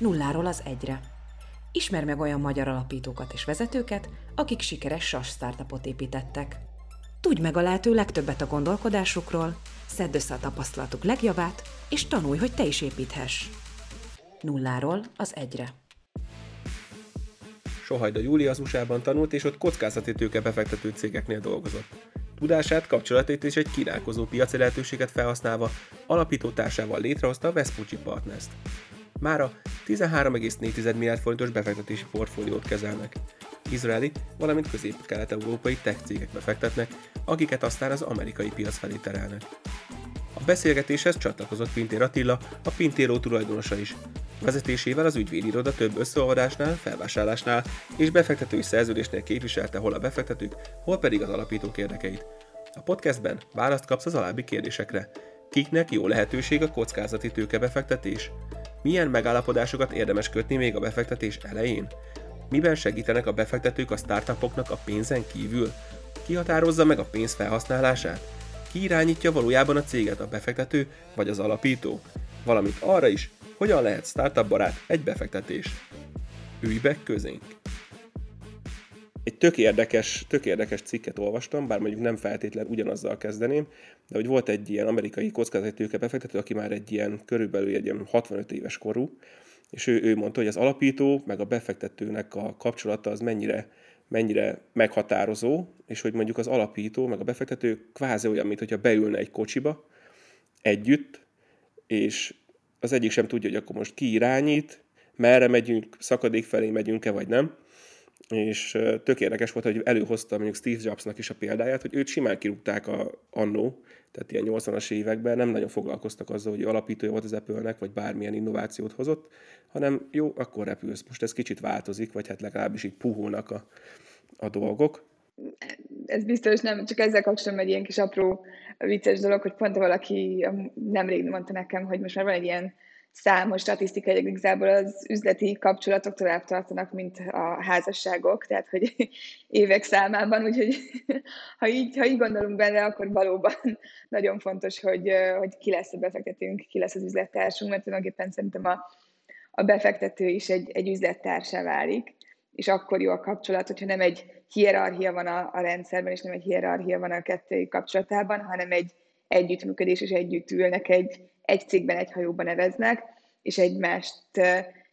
nulláról az egyre. Ismer meg olyan magyar alapítókat és vezetőket, akik sikeres SAS startupot építettek. Tudj meg a lehető legtöbbet a gondolkodásukról, szedd össze a tapasztalatuk legjavát, és tanulj, hogy te is építhess. Nulláról az egyre. Sohajda Júli az USA-ban tanult, és ott kockázati tőke befektető cégeknél dolgozott. Tudását, kapcsolatét és egy kínálkozó piaci lehetőséget felhasználva alapító társával létrehozta a Vespucci Partners-t. Mára 13,4 milliárd forintos befektetési portfóliót kezelnek. Izraeli, valamint közép-kelet-európai tech cégek befektetnek, akiket aztán az amerikai piac felé terelnek. A beszélgetéshez csatlakozott Pintér Attila, a Pintéró tulajdonosa is. Vezetésével az ügyvédiroda több összeolvadásnál, felvásárlásnál és befektetői szerződésnél képviselte hol a befektetők, hol pedig az alapítók érdekeit. A podcastben választ kapsz az alábbi kérdésekre. Kiknek jó lehetőség a kockázati tőkebefektetés? Milyen megállapodásokat érdemes kötni még a befektetés elején? Miben segítenek a befektetők a startupoknak a pénzen kívül? Ki határozza meg a pénz felhasználását? Ki irányítja valójában a céget, a befektető vagy az alapító? Valamint arra is, hogyan lehet startup barát egy befektetés. Ülj be közénk! Egy tök érdekes, tök érdekes cikket olvastam, bár mondjuk nem feltétlen ugyanazzal kezdeném, de hogy volt egy ilyen amerikai kockázatőke befektető, aki már egy ilyen körülbelül egy ilyen 65 éves korú, és ő, ő mondta, hogy az alapító meg a befektetőnek a kapcsolata az mennyire, mennyire meghatározó, és hogy mondjuk az alapító meg a befektető kvázi olyan, mint hogyha beülne egy kocsiba együtt, és az egyik sem tudja, hogy akkor most ki irányít, merre megyünk, szakadék felé megyünk-e, vagy nem. És tök érdekes volt, hogy előhozta mondjuk Steve Jobsnak is a példáját, hogy őt simán kirúgták a annó, tehát ilyen 80-as években nem nagyon foglalkoztak azzal, hogy alapítója volt az Apple-nek, vagy bármilyen innovációt hozott, hanem jó, akkor repülsz. Most ez kicsit változik, vagy hát legalábbis így puhulnak a, a dolgok. Ez biztos nem, csak ezzel kapcsolatban egy ilyen kis apró vicces dolog, hogy pont valaki nemrég mondta nekem, hogy most már van egy ilyen számos statisztika, hogy igazából az üzleti kapcsolatok tovább tartanak, mint a házasságok, tehát hogy évek számában, úgyhogy ha így, ha így gondolunk bele, akkor valóban nagyon fontos, hogy, hogy ki lesz a befektetőnk, ki lesz az üzlettársunk, mert tulajdonképpen szerintem a, a befektető is egy, egy üzlettársá válik, és akkor jó a kapcsolat, hogyha nem egy hierarchia van a, a rendszerben, és nem egy hierarchia van a kettői kapcsolatában, hanem egy együttműködés, és együtt ülnek egy, egy cégben, egy hajóban neveznek, és egymást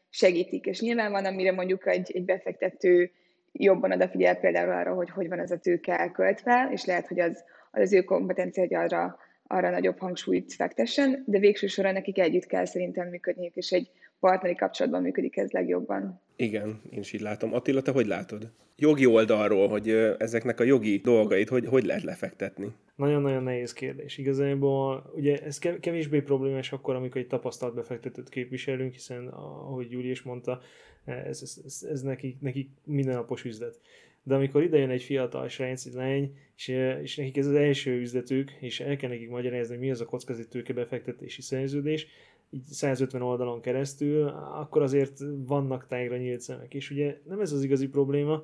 segítik. És nyilván van, amire mondjuk egy, egy befektető jobban odafigyel például arra, hogy hogy van ez a tőke elköltve, és lehet, hogy az, az ő kompetencia, hogy arra, arra nagyobb hangsúlyt fektessen, de végső soron nekik együtt kell szerintem működniük, és egy partneri kapcsolatban működik ez legjobban. Igen, én is így látom. Attila, te hogy látod? Jogi oldalról, hogy ezeknek a jogi dolgait hogy, hogy lehet lefektetni? Nagyon-nagyon nehéz kérdés. Igazából ugye ez kevésbé problémás akkor, amikor egy tapasztalt befektetőt képviselünk, hiszen ahogy Júli is mondta, ez, ez, ez, ez neki, neki mindennapos üzlet. De amikor ide jön egy fiatal srác, egy lány, és, és nekik ez az első üzletük, és el kell nekik magyarázni, hogy mi az a kockázati tőke befektetési szerződés, így 150 oldalon keresztül, akkor azért vannak tágra nyílt szemek. És ugye nem ez az igazi probléma,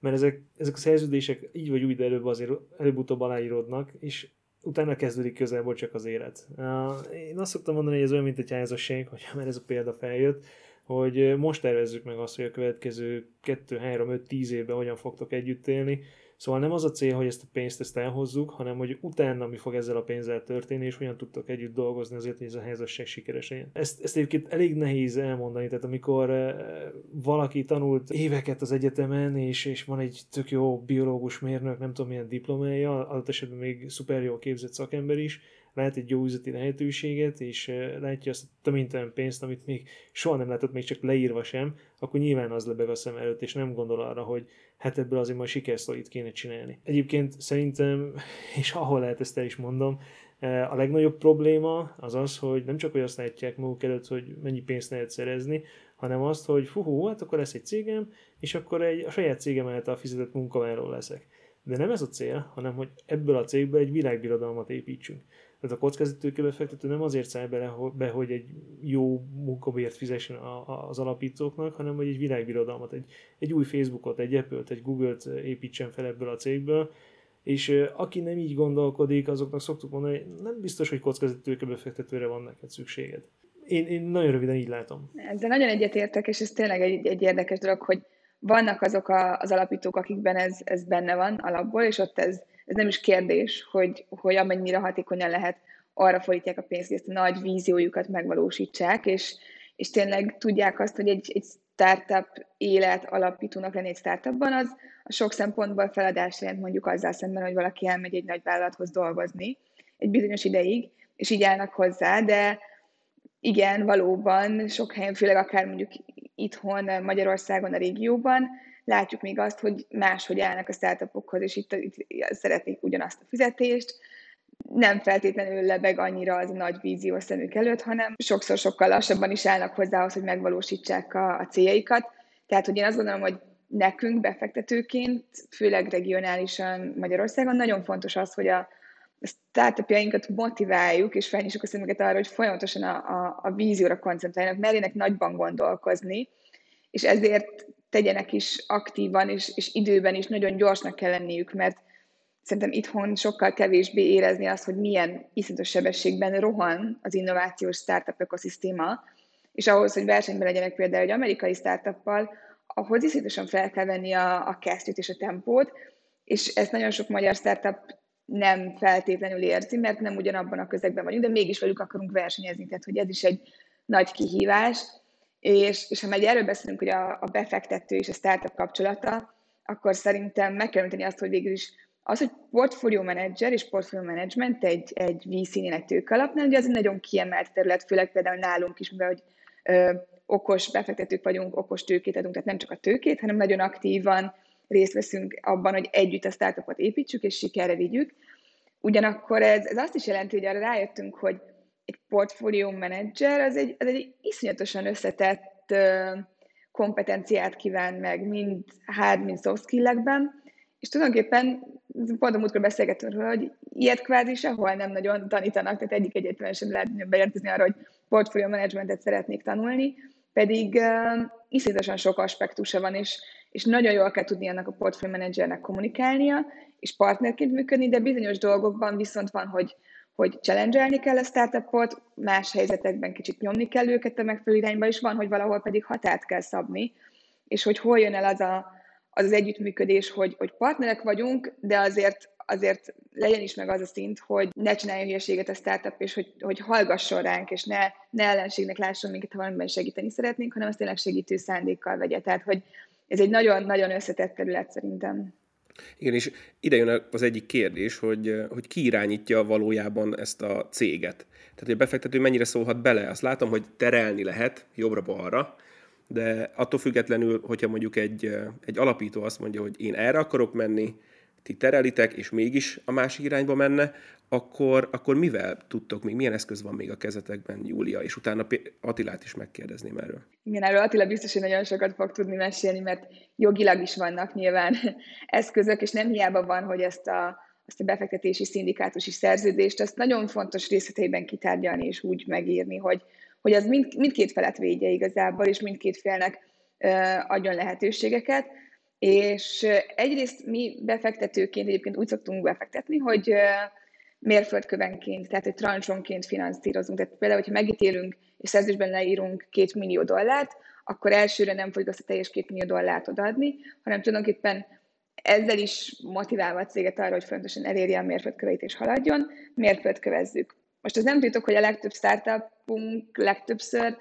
mert ezek, ezek a szerződések így vagy úgy, de előbb azért előbb-utóbb aláírodnak, és utána kezdődik közelből csak az élet. Én azt szoktam mondani, hogy ez olyan, mint egy házasság, hogy mert ez a példa feljött, hogy most tervezzük meg azt, hogy a következő 2, 3, 5, 10 évben hogyan fogtok együtt élni, Szóval nem az a cél, hogy ezt a pénzt ezt elhozzuk, hanem hogy utána mi fog ezzel a pénzzel történni, és hogyan tudtok együtt dolgozni azért, hogy ez a házasság sikeres legyen. Ezt, ezt egyébként elég nehéz elmondani, tehát amikor eh, valaki tanult éveket az egyetemen, és, és van egy tök jó biológus mérnök, nem tudom milyen diplomája, adott esetben még szuper jó képzett szakember is, lát egy jó üzleti lehetőséget, és látja azt a töménytelen pénzt, amit még soha nem látott, még csak leírva sem, akkor nyilván az lebeg a szem előtt, és nem gondol arra, hogy hát ebből azért majd sikersztorit kéne csinálni. Egyébként szerintem, és ahol lehet ezt el is mondom, a legnagyobb probléma az az, hogy nem csak hogy azt látják maguk előtt, hogy mennyi pénzt lehet szerezni, hanem azt, hogy fú, hát akkor lesz egy cégem, és akkor egy, a saját cégem által fizetett munkavállaló leszek. De nem ez a cél, hanem hogy ebből a cégből egy világbirodalmat építsünk. Tehát a kockázatőke befektető nem azért száll bele, be, hogy egy jó munkabért fizessen az alapítóknak, hanem hogy egy világbirodalmat, egy, egy új Facebookot, egy Apple-t, egy Google-t építsen fel ebből a cégből, és aki nem így gondolkodik, azoknak szoktuk mondani, hogy nem biztos, hogy kockázatőke befektetőre van neked szükséged. Én, én nagyon röviden így látom. Ezzel nagyon egyetértek, és ez tényleg egy, egy érdekes dolog, hogy vannak azok a, az alapítók, akikben ez, ez benne van alapból, és ott ez, ez nem is kérdés, hogy, hogy amennyire hatékonyan lehet arra fordítják a pénzt, hogy ezt a nagy víziójukat megvalósítsák, és, és tényleg tudják azt, hogy egy, egy startup élet alapítónak lenni egy startupban, az a sok szempontból feladás jelent mondjuk azzal szemben, hogy valaki elmegy egy nagy vállalathoz dolgozni egy bizonyos ideig, és így állnak hozzá, de igen, valóban sok helyen, főleg akár mondjuk itthon, Magyarországon, a régióban, látjuk még azt, hogy máshogy állnak a startupokhoz, és itt, itt szeretnék ugyanazt a fizetést, nem feltétlenül lebeg annyira az a nagy vízió a szemük előtt, hanem sokszor sokkal lassabban is állnak hozzá ahhoz, hogy megvalósítsák a, a céljaikat. Tehát, hogy én azt gondolom, hogy nekünk befektetőként, főleg regionálisan Magyarországon nagyon fontos az, hogy a, a startupjainkat motiváljuk, és felnyissuk a szemüket arra, hogy folyamatosan a, a, a vízióra koncentráljanak, merjenek nagyban gondolkozni, és ezért tegyenek is aktívan, és, és időben is nagyon gyorsnak kell lenniük, mert szerintem itthon sokkal kevésbé érezni azt, hogy milyen iszonyatos sebességben rohan az innovációs startup ökoszisztéma, és ahhoz, hogy versenyben legyenek például egy amerikai startuppal, ahhoz iszonyatosan fel kell venni a, a kesztyűt és a tempót, és ezt nagyon sok magyar startup nem feltétlenül érzi, mert nem ugyanabban a közegben vagyunk, de mégis velük akarunk versenyezni, tehát hogy ez is egy nagy kihívás, és, és ha megy erről beszélünk, hogy a, a befektető és a startup kapcsolata, akkor szerintem meg kell mondani azt, hogy végül is az, hogy portfolio manager és portfolio management egy, egy egy tőkalapnál, ugye az egy nagyon kiemelt terület, főleg például nálunk is, mivel hogy ö, okos befektetők vagyunk, okos tőkét adunk, tehát nem csak a tőkét, hanem nagyon aktívan részt veszünk abban, hogy együtt a startupot építsük és sikerre vigyük. Ugyanakkor ez, ez azt is jelenti, hogy arra rájöttünk, hogy egy portfolio manager az egy, az egy iszonyatosan összetett kompetenciát kíván meg, mind hard, mind soft skill-ekben, és tulajdonképpen pont a múltkor beszélgettünk róla, hogy ilyet kvázi sehol nem nagyon tanítanak, tehát egyik egyetlen sem lehet bejelentkezni arra, hogy portfolio managementet szeretnék tanulni, pedig uh, iszonyatosan sok aspektusa van, és, és nagyon jól kell tudni ennek a portfolio managernek kommunikálnia, és partnerként működni, de bizonyos dolgokban viszont van, hogy, hogy challenge kell a startupot, más helyzetekben kicsit nyomni kell őket a megfelelő irányba, és van, hogy valahol pedig határt kell szabni, és hogy hol jön el az a, az az együttműködés, hogy, hogy partnerek vagyunk, de azért azért legyen is meg az a szint, hogy ne csináljon hülyeséget a startup, és hogy, hogy hallgasson ránk, és ne, ne ellenségnek lásson minket, ha valamiben segíteni szeretnénk, hanem azt tényleg segítő szándékkal vegye. Tehát, hogy ez egy nagyon-nagyon összetett terület szerintem. Igen, és ide jön az egyik kérdés, hogy, hogy ki irányítja valójában ezt a céget. Tehát, hogy a befektető mennyire szólhat bele. Azt látom, hogy terelni lehet jobbra-balra, de attól függetlenül, hogyha mondjuk egy, egy alapító azt mondja, hogy én erre akarok menni, ti terelitek, és mégis a másik irányba menne, akkor, akkor mivel tudtok még, milyen eszköz van még a kezetekben, Júlia, és utána Attilát is megkérdezném erről. Igen, erről Attila biztos, hogy nagyon sokat fog tudni mesélni, mert jogilag is vannak nyilván eszközök, és nem hiába van, hogy ezt a, ezt a befektetési szindikátusi szerződést, ezt nagyon fontos részleteiben kitárgyalni és úgy megírni, hogy, hogy az mind, mindkét felet védje igazából, és mindkét félnek adjon lehetőségeket. És egyrészt mi befektetőként egyébként úgy szoktunk befektetni, hogy mérföldkövenként, tehát egy trancsonként finanszírozunk. Tehát például, hogyha megítélünk és szerződésben leírunk két millió dollárt, akkor elsőre nem fogjuk azt a teljes két millió dollárt odaadni, hanem tulajdonképpen ezzel is motiválva a céget arra, hogy fontosan elérje a mérföldköveit és haladjon, mérföldkövezzük. Most az nem titok, hogy a legtöbb startupunk legtöbbször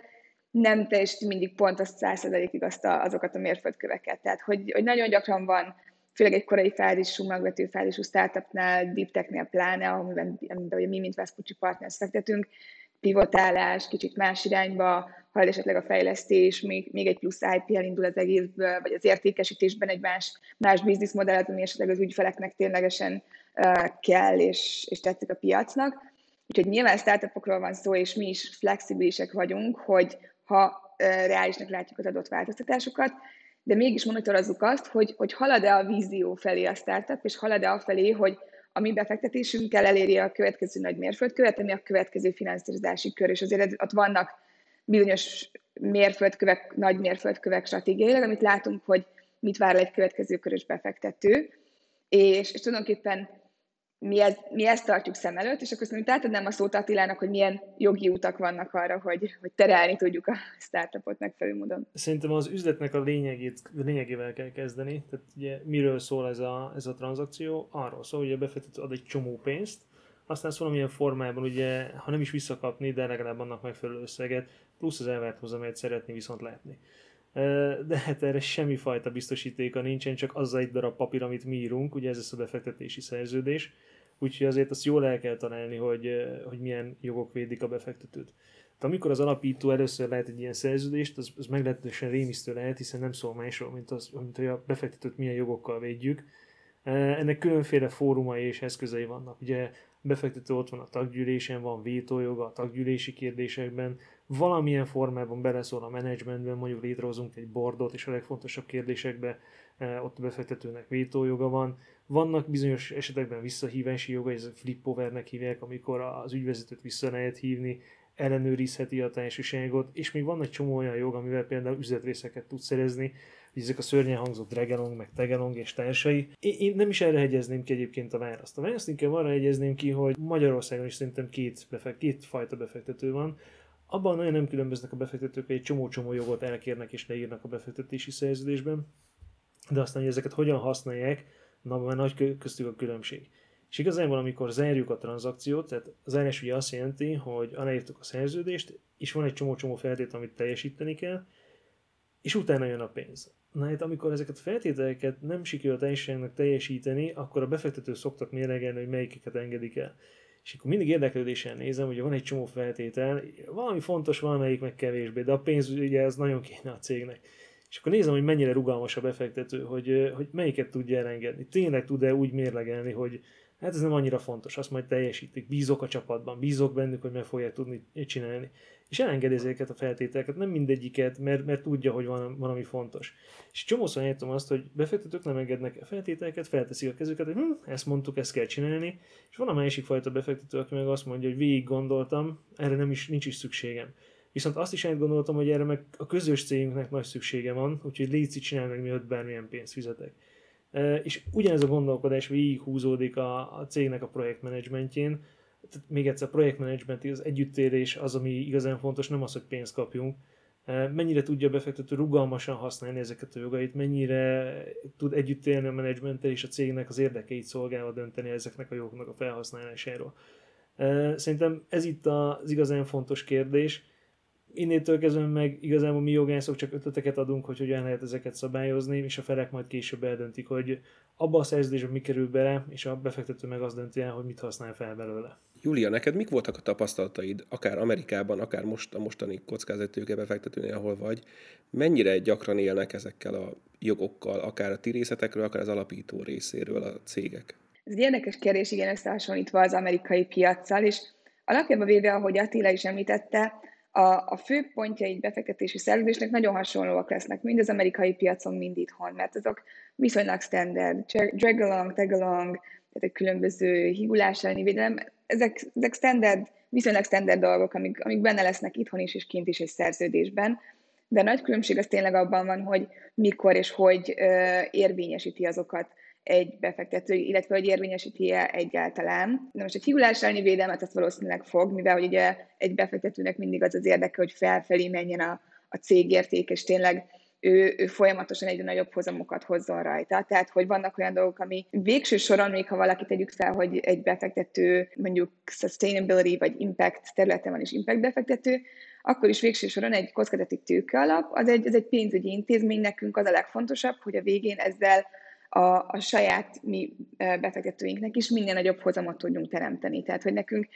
nem teljesíti mindig pont azt százszerzalékig azt a, azokat a mérföldköveket. Tehát, hogy, hogy nagyon gyakran van, főleg egy korai fázisú, megvető fázisú startupnál, deep technél pláne, amiben, amiben mi, mint Vespucci Partners fektetünk, pivotálás, kicsit más irányba, ha esetleg a fejlesztés, még, még egy plusz IP elindul az egészből, vagy az értékesítésben egy más, más bizniszmodell, ami esetleg az ügyfeleknek ténylegesen uh, kell, és, és tetszik a piacnak Úgyhogy nyilván startupokról van szó, és mi is flexibilisek vagyunk, hogy ha reálisnak látjuk az adott változtatásokat, de mégis monitorozzuk azt, hogy, hogy halad-e a vízió felé a startup, és halad-e felé, hogy a mi befektetésünkkel eléri a következő nagy mérföldkövet, ami a következő finanszírozási kör, és azért ott vannak bizonyos mérföldkövek, nagy mérföldkövek stratégiailag, amit látunk, hogy mit vár egy következő körös befektető, és, és tulajdonképpen mi, ez, mi ezt tartjuk szem előtt, és akkor szerintem átadnám a szót Attilának, hogy milyen jogi utak vannak arra, hogy, hogy terelni tudjuk a startupot megfelelő módon. Szerintem az üzletnek a lényegét, lényegével kell kezdeni. Tehát ugye miről szól ez a, ez a tranzakció? Arról szól, hogy a befektető ad egy csomó pénzt, aztán ezt valamilyen formában ugye, ha nem is visszakapni, de legalább annak megfelelő összeget, plusz az elvárt hozamányt szeretni viszont látni. De hát erre semmi fajta biztosítéka nincsen, csak az egy darab papír, amit mi írunk, ugye ez az a befektetési szerződés, úgyhogy azért azt jól el kell találni, hogy, hogy milyen jogok védik a befektetőt. Tehát amikor az alapító először lehet egy ilyen szerződést, az, az meglehetősen rémisztő lehet, hiszen nem szól másról, mint, az, mint hogy a befektetőt milyen jogokkal védjük. Ennek különféle fórumai és eszközei vannak. Ugye befektető ott van a taggyűlésen, van vétójoga a taggyűlési kérdésekben, valamilyen formában beleszól a menedzsmentben, mondjuk létrehozunk egy bordot, és a legfontosabb kérdésekben ott a befektetőnek vétójoga van. Vannak bizonyos esetekben visszahívási joga, ez a flip overnek hívják, amikor az ügyvezetőt vissza lehet hívni, ellenőrizheti a társaságot, és még van egy csomó olyan jog, amivel például üzletrészeket tud szerezni, ezek a szörnyen hangzott Dregelong, meg Tegelong és társai. Én, én, nem is erre hegyezném ki egyébként a választ. A választ inkább arra hegyezném ki, hogy Magyarországon is szerintem két, befekt, két fajta befektető van. Abban nagyon nem különböznek a befektetők, hogy egy csomó-csomó jogot elkérnek és leírnak a befektetési szerződésben, de aztán, hogy ezeket hogyan használják, na már nagy köztük a különbség. És igazából, amikor zárjuk a tranzakciót, tehát az zárás ugye azt jelenti, hogy aláírtuk a szerződést, és van egy csomó-csomó feltétel, amit teljesíteni kell, és utána jön a pénz. Na hát amikor ezeket a feltételeket nem sikerült a teljesíteni, akkor a befektető szoktak mérlegelni, hogy melyikeket engedik el. És akkor mindig érdeklődésen nézem, hogy van egy csomó feltétel, valami fontos, valamelyik meg kevésbé, de a pénz ugye ez nagyon kéne a cégnek. És akkor nézem, hogy mennyire rugalmas a befektető, hogy, hogy melyiket tudja elengedni. Tényleg tud-e úgy mérlegelni, hogy hát ez nem annyira fontos, azt majd teljesítik, bízok a csapatban, bízok bennük, hogy meg fogják tudni csinálni és elengedi ezeket a feltételeket, nem mindegyiket, mert, mert tudja, hogy van valami fontos. És csomószor látom azt, hogy befektetők nem engednek feltételeket, felteszik a kezüket, hogy hm, ezt mondtuk, ezt kell csinálni, és van a másik fajta befektető, aki meg azt mondja, hogy végig gondoltam, erre nem is, nincs is szükségem. Viszont azt is gondoltam, hogy erre meg a közös cégünknek nagy szüksége van, úgyhogy légy csinálj meg, mielőtt bármilyen pénzt fizetek. És ugyanez a gondolkodás végig húzódik a, a cégnek a projektmenedzsmentjén, tehát még egyszer a projektmenedzsment, az együttélés az, ami igazán fontos, nem az, hogy pénzt kapjunk. Mennyire tudja a befektető rugalmasan használni ezeket a jogait, mennyire tud együtt élni a menedzsmenttel és a cégnek az érdekeit szolgálva dönteni ezeknek a jogoknak a felhasználásáról. Szerintem ez itt az igazán fontos kérdés, innétől kezdve meg igazából mi jogászok csak ötleteket adunk, hogy hogyan lehet ezeket szabályozni, és a felek majd később eldöntik, hogy abba a szerződésben mi kerül bele, és a befektető meg azt dönti el, hogy mit használ fel belőle. Júlia, neked mik voltak a tapasztalataid, akár Amerikában, akár most a mostani kockázatőke befektetőnél, ahol vagy? Mennyire gyakran élnek ezekkel a jogokkal, akár a ti részetekről, akár az alapító részéről a cégek? Ez egy érdekes kérdés, igen, összehasonlítva az amerikai piaccal, és alapjában véve, ahogy Attila is említette, a, a fő pontja egy befektetési szerződésnek nagyon hasonlóak lesznek, mind az amerikai piacon, mind itthon, mert azok viszonylag standard, drag-along, tag-along, tehát egy különböző higulás elleni védelem, ezek, ezek standard, viszonylag standard dolgok, amik, amik benne lesznek itthon is és kint is egy szerződésben, de a nagy különbség az tényleg abban van, hogy mikor és hogy ö, érvényesíti azokat egy befektető, illetve hogy érvényesíti-e egyáltalán. De most egy higulás elleni védelmet azt valószínűleg fog, mivel hogy ugye egy befektetőnek mindig az az érdeke, hogy felfelé menjen a, a cégérték, és tényleg ő, ő folyamatosan egyre nagyobb hozamokat hozzon rajta. Tehát, hogy vannak olyan dolgok, ami végső soron, még ha valaki tegyük fel, hogy egy befektető mondjuk sustainability vagy impact területen van is impact befektető, akkor is végső soron egy kockázati tőke alap, az egy, az egy pénzügyi intézmény, nekünk az a legfontosabb, hogy a végén ezzel a, a saját mi befektetőinknek is minél nagyobb hozamot tudjunk teremteni. Tehát, hogy nekünk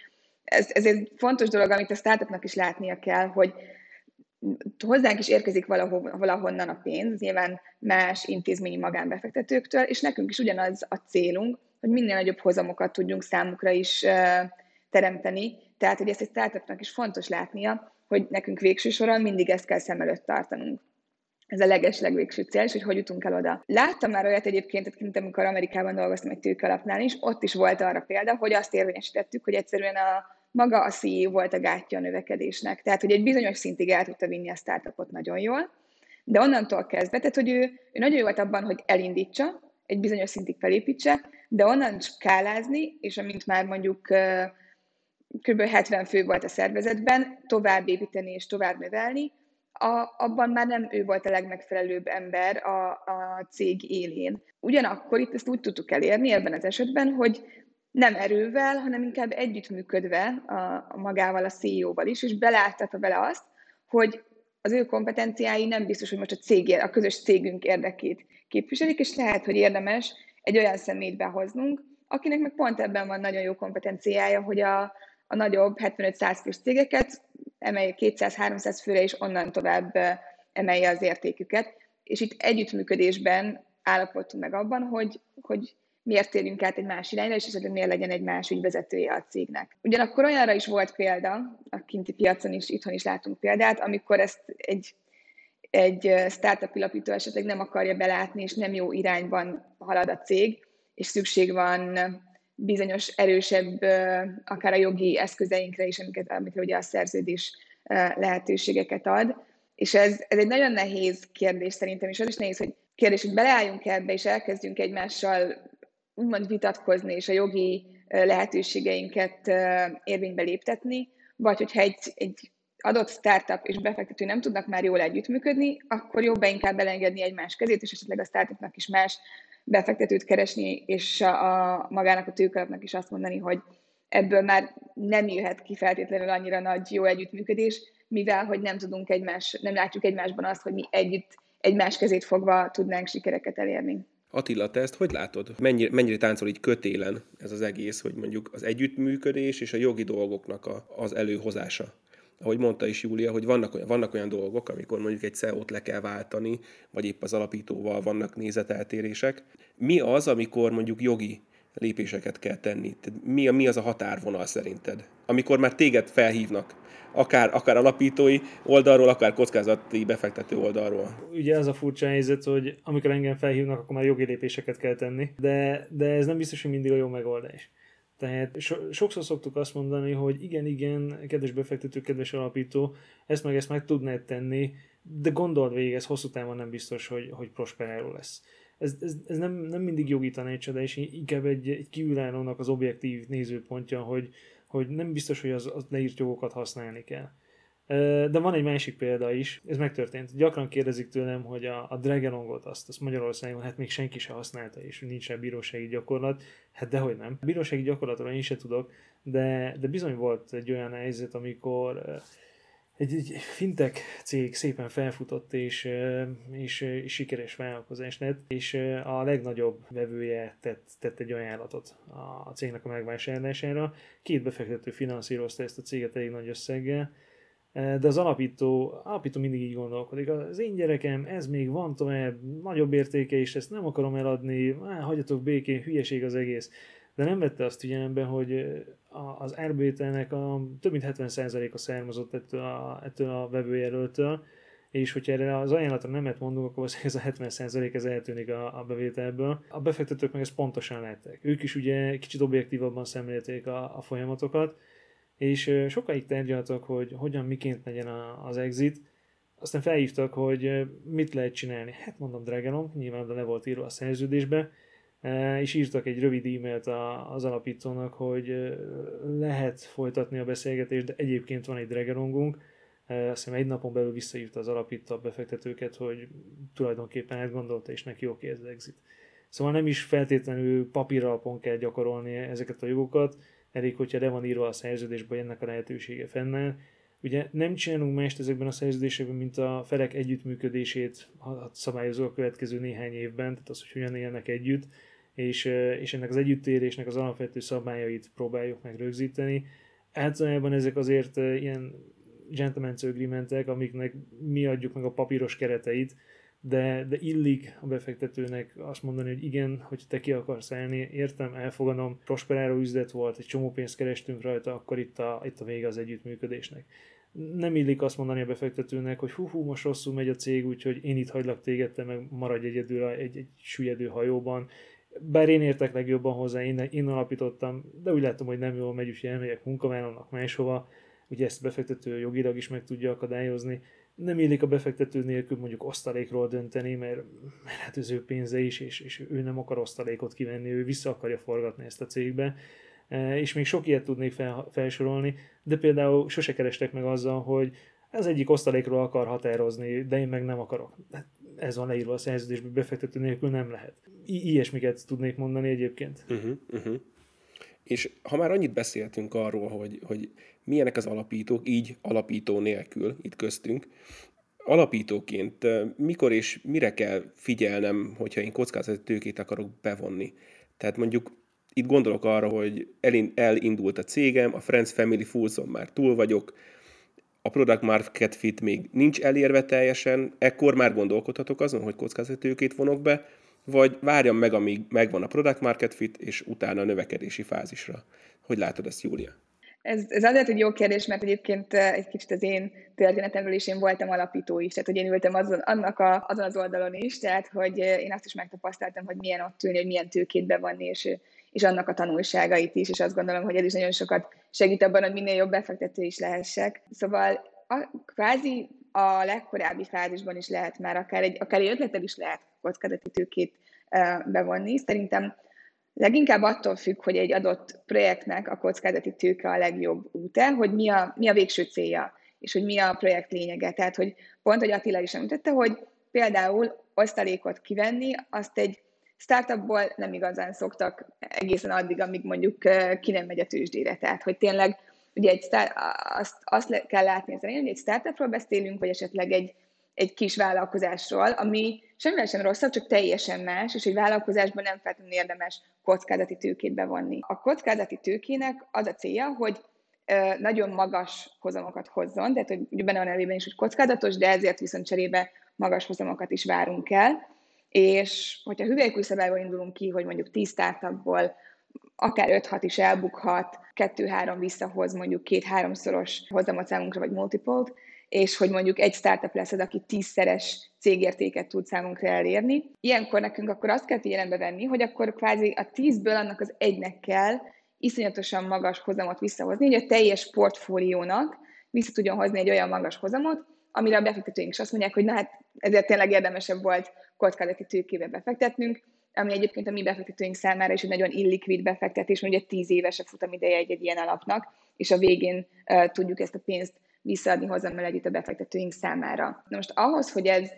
ez, ez egy fontos dolog, amit a startupnak is látnia kell, hogy hozzánk is érkezik valahol, valahonnan a pénz, nyilván más intézményi magánbefektetőktől, és nekünk is ugyanaz a célunk, hogy minél nagyobb hozamokat tudjunk számukra is teremteni. Tehát, hogy ezt egy startupnak is fontos látnia, hogy nekünk végső soron mindig ezt kell szem előtt tartanunk ez a leges legvégső cél, és hogy hogy jutunk el oda. Láttam már olyat egyébként, amikor Amerikában dolgoztam egy tőkalapnál is, ott is volt arra példa, hogy azt érvényesítettük, hogy egyszerűen a maga a CEO volt a gátja a növekedésnek. Tehát, hogy egy bizonyos szintig el tudta vinni a startupot nagyon jól, de onnantól kezdve, tehát, hogy ő, ő nagyon jó volt abban, hogy elindítsa, egy bizonyos szintig felépítse, de onnan skálázni, és amint már mondjuk kb. 70 fő volt a szervezetben, tovább építeni és tovább növelni, a, abban már nem ő volt a legmegfelelőbb ember a, a cég élén. Ugyanakkor itt ezt úgy tudtuk elérni ebben az esetben, hogy nem erővel, hanem inkább együttműködve a, a magával, a CEO-val is, és beláttatva vele azt, hogy az ő kompetenciái nem biztos, hogy most a cég, a közös cégünk érdekét képviselik, és lehet, hogy érdemes egy olyan személyt behoznunk, akinek meg pont ebben van nagyon jó kompetenciája, hogy a, a nagyobb 75-100 plusz cégeket emelje 200-300 főre, és onnan tovább emelje az értéküket. És itt együttműködésben állapodtunk meg abban, hogy, hogy miért térjünk át egy más irányra, és esetleg miért legyen egy más ügyvezetője a cégnek. Ugyanakkor olyanra is volt példa, a kinti piacon is, itthon is látunk példát, amikor ezt egy, egy startup alapító esetleg nem akarja belátni, és nem jó irányban halad a cég, és szükség van bizonyos erősebb, akár a jogi eszközeinkre is, amiket, amit ugye a szerződés lehetőségeket ad. És ez, ez egy nagyon nehéz kérdés szerintem, és az is nehéz, hogy kérdés, hogy beleálljunk ebbe, és elkezdjünk egymással úgymond vitatkozni, és a jogi lehetőségeinket érvénybe léptetni, vagy hogyha egy, egy adott startup és befektető nem tudnak már jól együttműködni, akkor jobb inkább elengedni egymás kezét, és esetleg a startupnak is más befektetőt keresni, és a, a magának a tőkalapnak is azt mondani, hogy ebből már nem jöhet ki feltétlenül annyira nagy jó együttműködés, mivel hogy nem tudunk egymás, nem látjuk egymásban azt, hogy mi együtt egymás kezét fogva tudnánk sikereket elérni. Attila, te ezt hogy látod? Mennyire, mennyire táncol így kötélen ez az egész, hogy mondjuk az együttműködés és a jogi dolgoknak a, az előhozása? Ahogy mondta is Júlia, hogy vannak olyan, vannak olyan dolgok, amikor mondjuk egy CEO-t le kell váltani, vagy épp az alapítóval vannak nézeteltérések. Mi az, amikor mondjuk jogi lépéseket kell tenni? Mi, mi az a határvonal szerinted? Amikor már téged felhívnak, akár, akár alapítói oldalról, akár kockázati befektető oldalról. Ugye ez a furcsa helyzet, hogy amikor engem felhívnak, akkor már jogi lépéseket kell tenni, de, de ez nem biztos, hogy mindig a jó megoldás. Tehát so, sokszor szoktuk azt mondani, hogy igen, igen, kedves befektető, kedves alapító, ezt meg ezt meg tudnád tenni, de gondold végig, ez hosszú távon nem biztos, hogy, hogy prosperáló lesz. Ez, ez, ez nem, nem mindig jogi tanácsadás, és inkább egy, egy kívülállónak az objektív nézőpontja, hogy, hogy nem biztos, hogy az, az leírt jogokat használni kell. De van egy másik példa is, ez megtörtént. Gyakran kérdezik tőlem, hogy a, a Dragonongot azt, azt Magyarországon hát még senki se használta, és nincs rá bírósági gyakorlat. Hát dehogy nem. Bírósági gyakorlatról én se tudok, de, de bizony volt egy olyan helyzet, amikor egy, egy fintech cég szépen felfutott, és, és, és sikeres vállalkozás lett, és a legnagyobb vevője tett, tett egy ajánlatot a cégnek a megvásárlására. Két befektető finanszírozta ezt a céget elég nagy összeggel, de az alapító, alapító mindig így gondolkodik, az én gyerekem, ez még van tovább, nagyobb értéke is, ezt nem akarom eladni, á, hagyjatok békén, hülyeség az egész. De nem vette azt figyelembe, hogy az RBT-nek a több mint 70%-a származott ettől a, ettől a vevőjelöltől, és hogyha erre az ajánlatra nemet mondunk, akkor ez a 70% ez eltűnik a, a bevételből. A befektetők meg ezt pontosan látták. Ők is ugye kicsit objektívabban szemlélték a, a folyamatokat, és sokáig tárgyaltak, hogy hogyan, miként legyen az exit, aztán felhívtak, hogy mit lehet csinálni. Hát mondom Dragonom, nyilván le volt írva a szerződésbe, és írtak egy rövid e-mailt az alapítónak, hogy lehet folytatni a beszélgetést, de egyébként van egy Dragonongunk, azt hiszem egy napon belül visszaírta az alapító befektetőket, hogy tulajdonképpen átgondolta, és neki oké ez az exit. Szóval nem is feltétlenül papíralapon kell gyakorolni ezeket a jogokat, elég, hogyha le van írva a szerződésben, hogy ennek a lehetősége fennáll. Ugye nem csinálunk mást ezekben a szerződésekben, mint a felek együttműködését szabályozó a következő néhány évben, tehát az, hogy hogyan élnek együtt, és, és ennek az együttérésnek az alapvető szabályait próbáljuk meg rögzíteni. Általában ezek azért ilyen gentleman's agreementek, amiknek mi adjuk meg a papíros kereteit, de, de illik a befektetőnek azt mondani, hogy igen, hogy te ki akarsz állni, értem, elfogadom, prosperáló üzlet volt, egy csomó pénzt kerestünk rajta, akkor itt a, itt a vége az együttműködésnek. Nem illik azt mondani a befektetőnek, hogy hú, hú, most rosszul megy a cég, úgyhogy én itt hagylak téged, te meg maradj egyedül egy, egy süllyedő hajóban. Bár én értek legjobban hozzá, én, én alapítottam, de úgy látom, hogy nem jól megy, úgyhogy elmegyek munkavállalónak máshova, ugye ezt a befektető jogilag is meg tudja akadályozni nem élik a befektető nélkül mondjuk osztalékról dönteni, mert, mert hát az ő pénze is, és, és ő nem akar osztalékot kivenni, ő vissza akarja forgatni ezt a cégbe. E, és még sok ilyet tudnék fel, felsorolni, de például sose kerestek meg azzal, hogy ez egyik osztalékról akar határozni, de én meg nem akarok. Hát ez van leírva a szerződésben, befektető nélkül nem lehet. I- ilyesmiket tudnék mondani egyébként. Uh-huh, uh-huh. És ha már annyit beszéltünk arról, hogy, hogy milyenek az alapítók, így alapító nélkül itt köztünk, alapítóként mikor és mire kell figyelnem, hogyha én kockázati tőkét akarok bevonni? Tehát mondjuk itt gondolok arra, hogy elindult a cégem, a Friends Family Fools-on már túl vagyok, a product market fit még nincs elérve teljesen, ekkor már gondolkodhatok azon, hogy kockázati tőkét vonok be, vagy várjam meg, amíg megvan a product market fit, és utána a növekedési fázisra. Hogy látod ezt, Júlia? Ez, ez azért egy jó kérdés, mert egyébként eh, egy kicsit az én történetemről is én voltam alapító is, tehát hogy én ültem azon, annak a, azon az oldalon is, tehát hogy eh, én azt is megtapasztaltam, hogy milyen ott ülni, hogy milyen tőkét bevonni, és, és annak a tanulságait is, és azt gondolom, hogy ez is nagyon sokat segít abban, hogy minél jobb befektető is lehessek. Szóval a, kvázi a legkorábbi fázisban is lehet már, akár egy, akár egy ötleted is lehet kockázati tőkét uh, bevonni. Szerintem Leginkább attól függ, hogy egy adott projektnek a kockázati tőke a legjobb úte, hogy mi a, mi a végső célja, és hogy mi a projekt lényege. Tehát, hogy pont, hogy Attila is említette, hogy például osztalékot kivenni, azt egy startupból nem igazán szoktak egészen addig, amíg mondjuk ki nem megy a tőzsdére. Tehát, hogy tényleg ugye egy start, azt, azt kell látni az elején, hogy egy startupról beszélünk, vagy esetleg egy, egy kis vállalkozásról, ami semmivel sem rosszabb, csak teljesen más, és egy vállalkozásban nem feltétlenül érdemes kockázati tőkét bevonni. A kockázati tőkének az a célja, hogy nagyon magas hozamokat hozzon, tehát hogy benne van elében is, hogy kockázatos, de ezért viszont cserébe magas hozamokat is várunk el. És hogyha hüvelykúj szabályból indulunk ki, hogy mondjuk 10 startupból akár 5-6 is elbukhat, 2-3 visszahoz mondjuk két-háromszoros hozamot számunkra, vagy multipolt, és hogy mondjuk egy startup lesz az, aki tízszeres cégértéket tud számunkra elérni. Ilyenkor nekünk akkor azt kell figyelembe venni, hogy akkor kvázi a tízből annak az egynek kell iszonyatosan magas hozamot visszahozni, hogy a teljes portfóliónak vissza tudjon hozni egy olyan magas hozamot, amire a befektetőink is azt mondják, hogy na hát ezért tényleg érdemesebb volt kockázati tőkébe befektetnünk, ami egyébként a mi befektetőink számára is egy nagyon illikvid befektetés, mert ugye 10 éves a futamideje egy, egy ilyen alapnak, és a végén uh, tudjuk ezt a pénzt visszaadni hozzám együtt a befektetőink számára. Na most ahhoz, hogy ez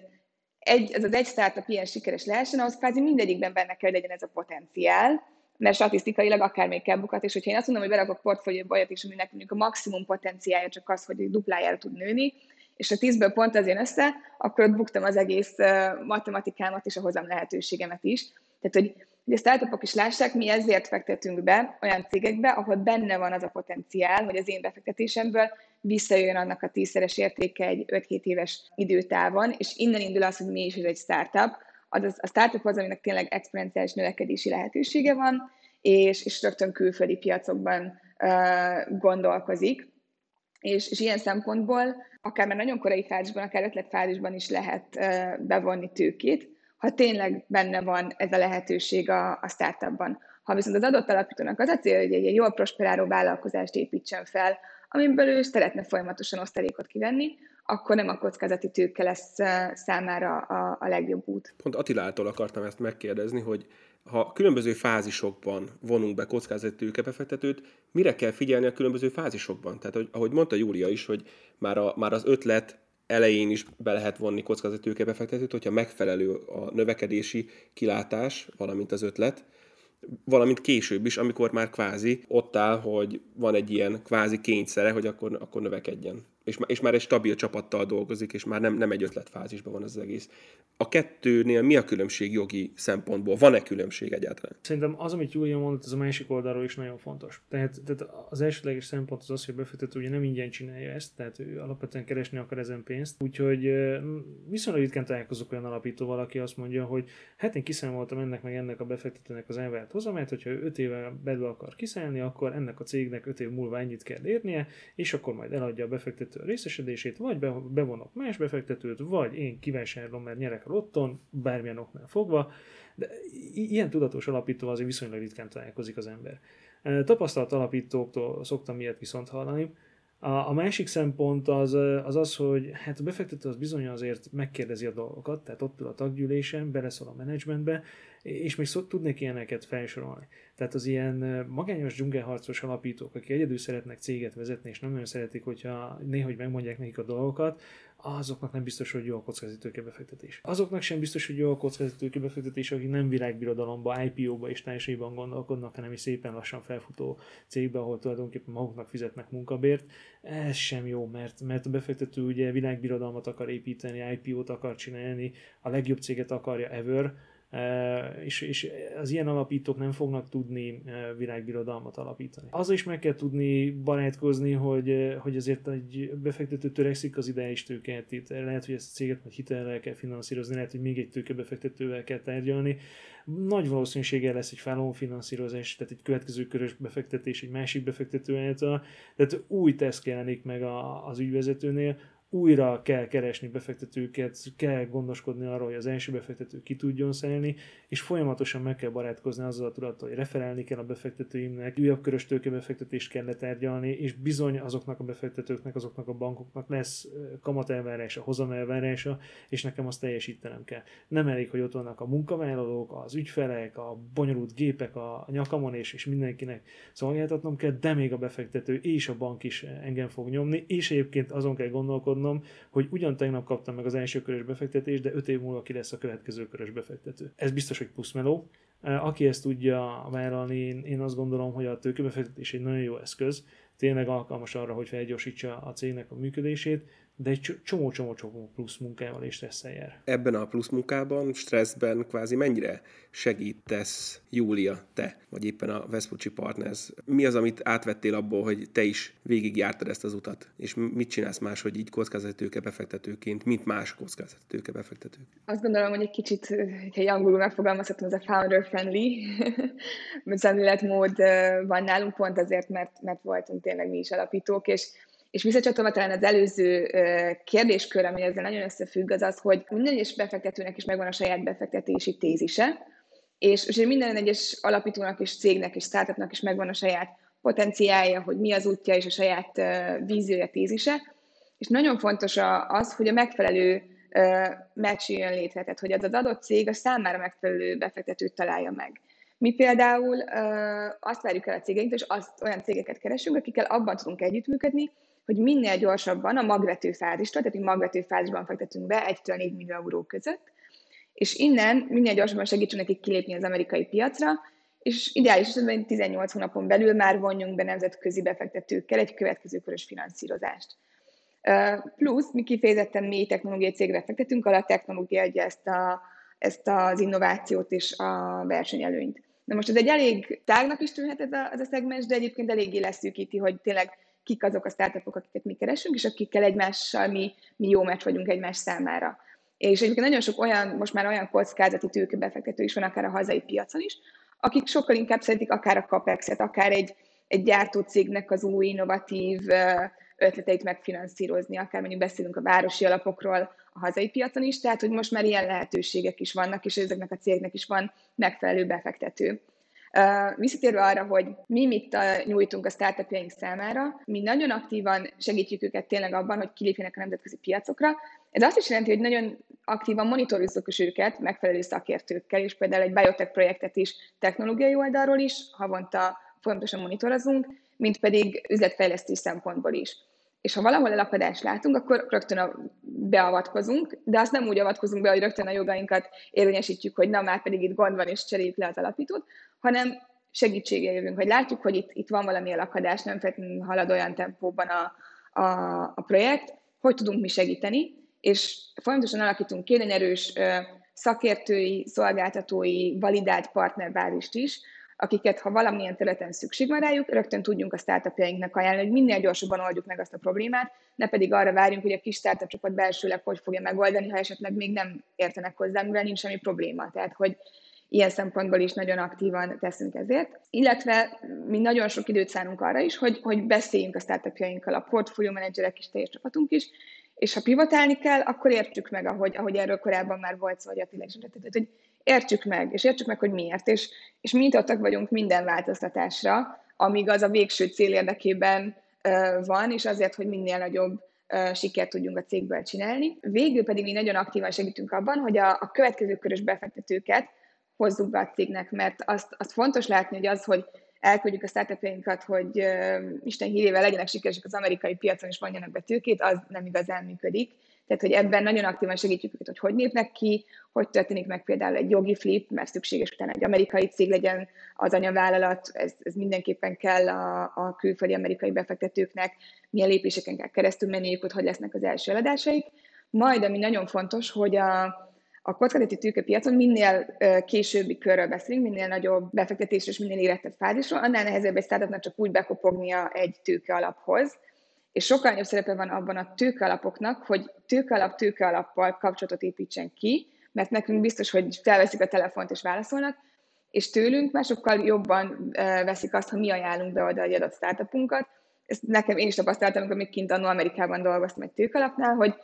egy, ez az egy startup ilyen sikeres lehessen, ahhoz kvázi mindegyikben benne kell, hogy legyen ez a potenciál, mert statisztikailag akár még kell bukat, és hogyha én azt mondom, hogy berakok portfólióba olyat is, aminek mondjuk a maximum potenciálja csak az, hogy duplájára tud nőni, és a tízből pont az jön össze, akkor ott buktam az egész matematikámat és a hozam lehetőségemet is. Tehát, hogy hogy a startupok is lássák, mi ezért fektetünk be olyan cégekbe, ahol benne van az a potenciál, hogy az én befektetésemből visszajön annak a tízszeres értéke egy 5-7 éves időtávon, és innen indul az, hogy mi is egy startup. Az, a startup az, aminek tényleg exponenciális növekedési lehetősége van, és, és rögtön külföldi piacokban uh, gondolkozik. És, és ilyen szempontból akár már nagyon korai fázisban, akár ötletfázisban is lehet uh, bevonni tőkét, ha tényleg benne van ez a lehetőség a, a startupban. Ha viszont az adott alapítónak az a cél, hogy egy jól prosperáló vállalkozást építsen fel, amiből ő szeretne folyamatosan osztalékot kivenni, akkor nem a kockázati tőke lesz számára a, a legjobb út. Pont Attilától akartam ezt megkérdezni, hogy ha különböző fázisokban vonunk be kockázati tőkebefektetőt, mire kell figyelni a különböző fázisokban? Tehát, hogy, ahogy mondta Júlia is, hogy már, a, már az ötlet elején is be lehet vonni kockázati tőkebefektetőt, hogyha megfelelő a növekedési kilátás, valamint az ötlet, valamint később is, amikor már kvázi ott áll, hogy van egy ilyen kvázi kényszere, hogy akkor, akkor növekedjen és, és már egy stabil csapattal dolgozik, és már nem, nem egy ötletfázisban van az egész. A kettőnél mi a különbség jogi szempontból? Van-e különbség egyáltalán? Szerintem az, amit Júlia mondott, az a másik oldalról is nagyon fontos. Tehát, tehát az elsőleges szempont az az, hogy a befektető ugye nem ingyen csinálja ezt, tehát ő alapvetően keresni akar ezen pénzt. Úgyhogy viszonylag ritkán találkozok olyan alapítóval, aki azt mondja, hogy hát én kiszámoltam ennek meg ennek a befektetőnek az elvárt hozamát, hogyha ő 5 éve belül akar kiszállni, akkor ennek a cégnek 5 év múlva ennyit kell érnie, és akkor majd eladja a befektető befektető részesedését, vagy bevonok más befektetőt, vagy én kivásárolom, mert nyerek a lotton, bármilyen oknál fogva, de ilyen tudatos alapítóval azért viszonylag ritkán találkozik az ember. Tapasztalt alapítóktól szoktam ilyet viszont hallani, A, a másik szempont az, az az, hogy hát a befektető az bizony azért megkérdezi a dolgokat, tehát ott ül a taggyűlésen, beleszól a menedzsmentbe, és még szó, tudnék ilyeneket felsorolni. Tehát az ilyen magányos dzsungelharcos alapítók, akik egyedül szeretnek céget vezetni, és nem nagyon szeretik, hogyha néhogy megmondják nekik a dolgokat, azoknak nem biztos, hogy jó a kockázatőke befektetés. Azoknak sem biztos, hogy jó a kockázatőke befektetés, akik nem világbirodalomba, IPO-ba és társaiban gondolkodnak, hanem is szépen lassan felfutó cégbe, ahol tulajdonképpen maguknak fizetnek munkabért. Ez sem jó, mert, mert a befektető ugye világbirodalmat akar építeni, IPO-t akar csinálni, a legjobb céget akarja ever, és, és az ilyen alapítók nem fognak tudni világbirodalmat alapítani. Az is meg kell tudni barátkozni, hogy, hogy azért egy befektető törekszik az ideális tőket. Itt lehet, hogy ezt a céget majd hitellel kell finanszírozni, lehet, hogy még egy tőkebefektetővel kell tárgyalni. Nagy valószínűséggel lesz egy follow finanszírozás, tehát egy következő körös befektetés egy másik befektető által. Tehát új teszt jelenik meg a, az ügyvezetőnél, újra kell keresni befektetőket, kell gondoskodni arról, hogy az első befektető ki tudjon szelni, és folyamatosan meg kell barátkozni azzal a tudattal, hogy referálni kell a befektetőimnek, újabb körös tőkebefektetést kell letárgyalni, és bizony azoknak a befektetőknek, azoknak a bankoknak lesz kamatelvárása, hozamelvárása, és nekem azt teljesítenem kell. Nem elég, hogy ott vannak a munkavállalók, az ügyfelek, a bonyolult gépek a nyakamon, és, és mindenkinek szolgáltatnom kell, de még a befektető és a bank is engem fog nyomni, és egyébként azon kell gondolkodni, gondolkodnom, hogy ugyan tegnap kaptam meg az első körös befektetést, de öt év múlva ki lesz a következő körös befektető. Ez biztos, hogy pluszmeló. Aki ezt tudja vállalni, én azt gondolom, hogy a tőkebefektetés egy nagyon jó eszköz, tényleg alkalmas arra, hogy felgyorsítsa a cégnek a működését, de egy csomó-csomó-csomó plusz munkával és stresszel jár. Ebben a plusz munkában, stresszben kvázi mennyire segítesz Júlia, te, vagy éppen a Vespucci Partners? Mi az, amit átvettél abból, hogy te is végigjártad ezt az utat? És mit csinálsz más, hogy így kockázatőke befektetőként, mint más kockázatőke befektetők? Azt gondolom, hogy egy kicsit, hogyha angolul megfogalmazhatom, ez a founder friendly szemléletmód van nálunk pont azért, mert, mert voltunk tényleg mi is alapítók, és és visszacsatolva talán az előző kérdéskör, ami ezzel nagyon összefügg, az az, hogy minden egyes befektetőnek is megvan a saját befektetési tézise, és, és minden egyes alapítónak és cégnek és startupnak is megvan a saját potenciálja, hogy mi az útja és a saját víziója, tézise, és nagyon fontos az, hogy a megfelelő match jön létre, tehát hogy az az adott cég a számára megfelelő befektetőt találja meg. Mi például azt várjuk el a cégeinktől, és azt olyan cégeket keresünk, akikkel abban tudunk együttműködni, hogy minél gyorsabban a magvető fázistól, tehát mi magvető fázisban fektetünk be 1 4 millió euró között, és innen minél gyorsabban segítsünk nekik kilépni az amerikai piacra, és ideális esetben 18 hónapon belül már vonjunk be nemzetközi befektetőkkel egy következő körös finanszírozást. Plusz mi kifejezetten mély technológiai cégre fektetünk, ahol a technológia adja ezt, a, ezt az innovációt és a versenyelőnyt. Na most ez egy elég tágnak is tűnhet ez a, ez a szegmens, de egyébként eléggé leszűkíti, hogy tényleg kik azok a startupok, akiket mi keresünk, és akikkel egymással mi, mi jó meccs vagyunk egymás számára. És egyébként nagyon sok olyan, most már olyan kockázati tőkebefektető is van, akár a hazai piacon is, akik sokkal inkább szeretik akár a CAPEX-et, akár egy, egy gyártócégnek az új, innovatív ötleteit megfinanszírozni, akár mondjuk beszélünk a városi alapokról a hazai piacon is, tehát hogy most már ilyen lehetőségek is vannak, és ezeknek a cégnek is van megfelelő befektető. Visszatérve arra, hogy mi mit nyújtunk a startupjaink számára, mi nagyon aktívan segítjük őket tényleg abban, hogy kilépjenek a nemzetközi piacokra. Ez azt is jelenti, hogy nagyon aktívan monitorozzuk őket megfelelő szakértőkkel, és például egy biotech projektet is technológiai oldalról is havonta folyamatosan monitorozunk, mint pedig üzletfejlesztés szempontból is. És ha valahol elakadást látunk, akkor rögtön a, beavatkozunk, de azt nem úgy avatkozunk be, hogy rögtön a jogainkat érvényesítjük, hogy na már pedig itt gond van, és cseréljük le az alapítót, hanem segítségre jövünk, hogy látjuk, hogy itt, itt van valami elakadás, nem feltétlenül halad olyan tempóban a, a, a projekt, hogy tudunk mi segíteni, és folyamatosan alakítunk ki egy erős szakértői, szolgáltatói, validált partnerbázist is, akiket, ha valamilyen területen szükség van rájuk, rögtön tudjunk a startupjainknak ajánlani, hogy minél gyorsabban oldjuk meg azt a problémát, ne pedig arra várjunk, hogy a kis startup csapat belsőleg hogy fogja megoldani, ha esetleg még nem értenek hozzá, mivel nincs semmi probléma. Tehát, hogy ilyen szempontból is nagyon aktívan teszünk ezért. Illetve mi nagyon sok időt szánunk arra is, hogy, hogy beszéljünk a startupjainkkal, a portfólió menedzserek is, teljes csapatunk is, és ha pivotálni kell, akkor értsük meg, ahogy, ahogy erről korábban már volt szó, vagy Attila is tehát, hogy értsük meg, és értsük meg, hogy miért, és, és mi nyitottak vagyunk minden változtatásra, amíg az a végső cél érdekében van, és azért, hogy minél nagyobb sikert tudjunk a cégből csinálni. Végül pedig mi nagyon aktívan segítünk abban, hogy a, a következő körös befektetőket hozzuk be a cégnek, mert azt, azt fontos látni, hogy az, hogy elküldjük a startupjainkat, hogy uh, Isten hírével legyenek sikeresek az amerikai piacon, és vonjanak be tőkét, az nem igazán működik. Tehát, hogy ebben nagyon aktívan segítjük őket, hogy hogy lépnek ki, hogy történik meg például egy jogi flip, mert szükséges utána egy amerikai cég legyen az anyavállalat, ez, ez mindenképpen kell a, a külföldi amerikai befektetőknek, milyen lépéseken kell keresztül menniük, hogy hogy lesznek az első eladásaik. Majd, ami nagyon fontos, hogy a, a kockázati tőkepiacon minél későbbi körről beszélünk, minél nagyobb befektetés és minél érettebb fázisról, annál nehezebb egy startupnak csak úgy bekopognia egy tőke alaphoz, és sokkal nagyobb szerepe van abban a tőkealapoknak, hogy tőkealap tőkealappal kapcsolatot építsen ki, mert nekünk biztos, hogy felveszik a telefont és válaszolnak, és tőlünk már sokkal jobban veszik azt, hogy mi ajánlunk be oda egy adott startupunkat. Ezt nekem én is tapasztaltam, amikor még kint annó Amerikában dolgoztam egy tőkalapnál, hogy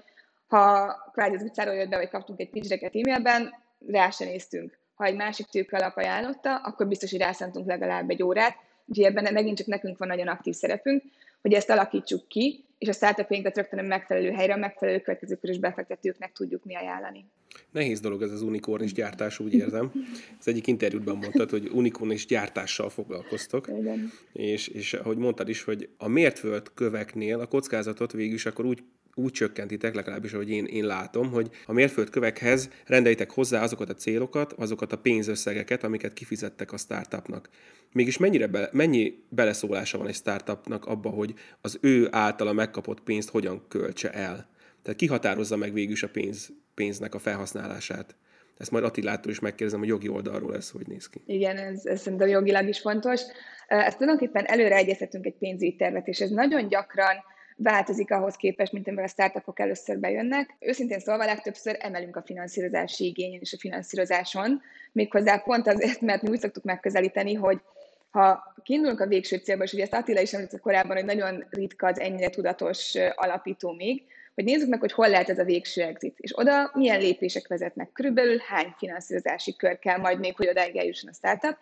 ha kvázi az utcáról jött be, vagy kaptunk egy pitch e-mailben, rá se néztünk. Ha egy másik tőkalap ajánlotta, akkor biztos, hogy rászántunk legalább egy órát, úgyhogy ebben megint csak nekünk van nagyon aktív szerepünk, hogy ezt alakítsuk ki, és a startupjainkat rögtön a megfelelő helyre, a megfelelő következő körös befektetőknek tudjuk mi ajánlani. Nehéz dolog ez az unikornis gyártás, úgy érzem. Az egyik interjútban mondtad, hogy unikornis gyártással foglalkoztok. Igen. És, és ahogy mondtad is, hogy a mértföld köveknél a kockázatot végül is akkor úgy úgy csökkentitek, legalábbis ahogy én, én látom, hogy a mérföldkövekhez rendelitek hozzá azokat a célokat, azokat a pénzösszegeket, amiket kifizettek a startupnak. Mégis mennyire be, mennyi beleszólása van egy startupnak abba, hogy az ő általa megkapott pénzt hogyan költse el? Tehát ki határozza meg végül a pénz, pénznek a felhasználását? Ezt majd Attilától is megkérdezem, hogy jogi oldalról ez hogy néz ki. Igen, ez, ez szerintem jogilag is fontos. Ezt tulajdonképpen előre egyeztetünk egy pénzügyi tervet, és ez nagyon gyakran változik ahhoz képest, mint amivel a startupok először bejönnek. Őszintén szólva legtöbbször emelünk a finanszírozási igényen és a finanszírozáson, méghozzá pont azért, mert mi úgy szoktuk megközelíteni, hogy ha kiindulunk a végső célba, és ugye ezt Attila is említett korábban, hogy nagyon ritka az ennyire tudatos alapító még, hogy nézzük meg, hogy hol lehet ez a végső exit, és oda milyen lépések vezetnek, körülbelül hány finanszírozási kör kell majd még, hogy odáig eljusson a startup,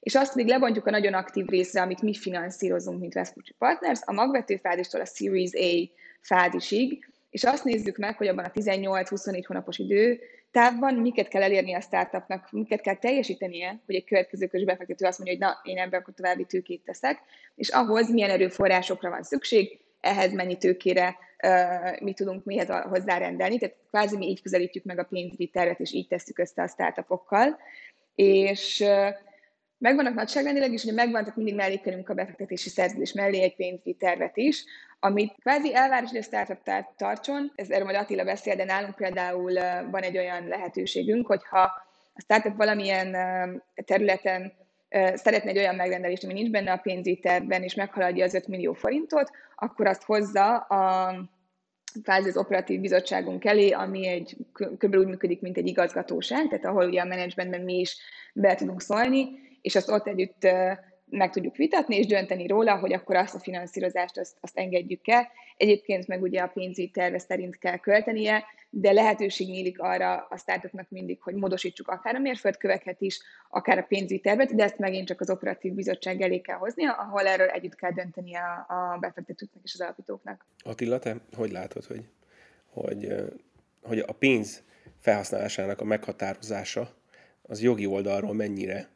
és azt még lebontjuk a nagyon aktív részre, amit mi finanszírozunk, mint Vespucci Partners, a magvető fázistól a Series A fázisig, és azt nézzük meg, hogy abban a 18-24 hónapos idő távban miket kell elérni a startupnak, miket kell teljesítenie, hogy egy következő befektető azt mondja, hogy na, én ebben akkor további tőkét teszek, és ahhoz milyen erőforrásokra van szükség, ehhez mennyi tőkére uh, mi tudunk mihez hozzárendelni. Tehát kvázi mi így közelítjük meg a pénzügyi tervet, és így tesszük össze a startupokkal. És uh, megvannak nagyságrendileg is, hogy megvan, tehát mindig mellékelünk a befektetési szerződés mellé egy pénzügyi tervet is, amit kvázi elvár, hogy a startup tartson, ez erről majd Attila beszél, de nálunk például van egy olyan lehetőségünk, hogyha a startup valamilyen területen szeretne egy olyan megrendelést, ami nincs benne a pénzügyi tervben, és meghaladja az 5 millió forintot, akkor azt hozza a kvázi az operatív bizottságunk elé, ami egy kb. úgy működik, mint egy igazgatóság, tehát ahol ugye a menedzsmentben mi is be tudunk szólni, és azt ott együtt meg tudjuk vitatni, és dönteni róla, hogy akkor azt a finanszírozást azt, azt engedjük el. Egyébként meg ugye a pénzügyi terve szerint kell költenie, de lehetőség nyílik arra a startupnak mindig, hogy módosítsuk akár a mérföldköveket is, akár a pénzügyi tervet, de ezt megint csak az operatív bizottság elé kell hoznia, ahol erről együtt kell dönteni a, a befektetőknek és az alapítóknak. Attila, te hogy látod, hogy, hogy, hogy a pénz felhasználásának a meghatározása az jogi oldalról mennyire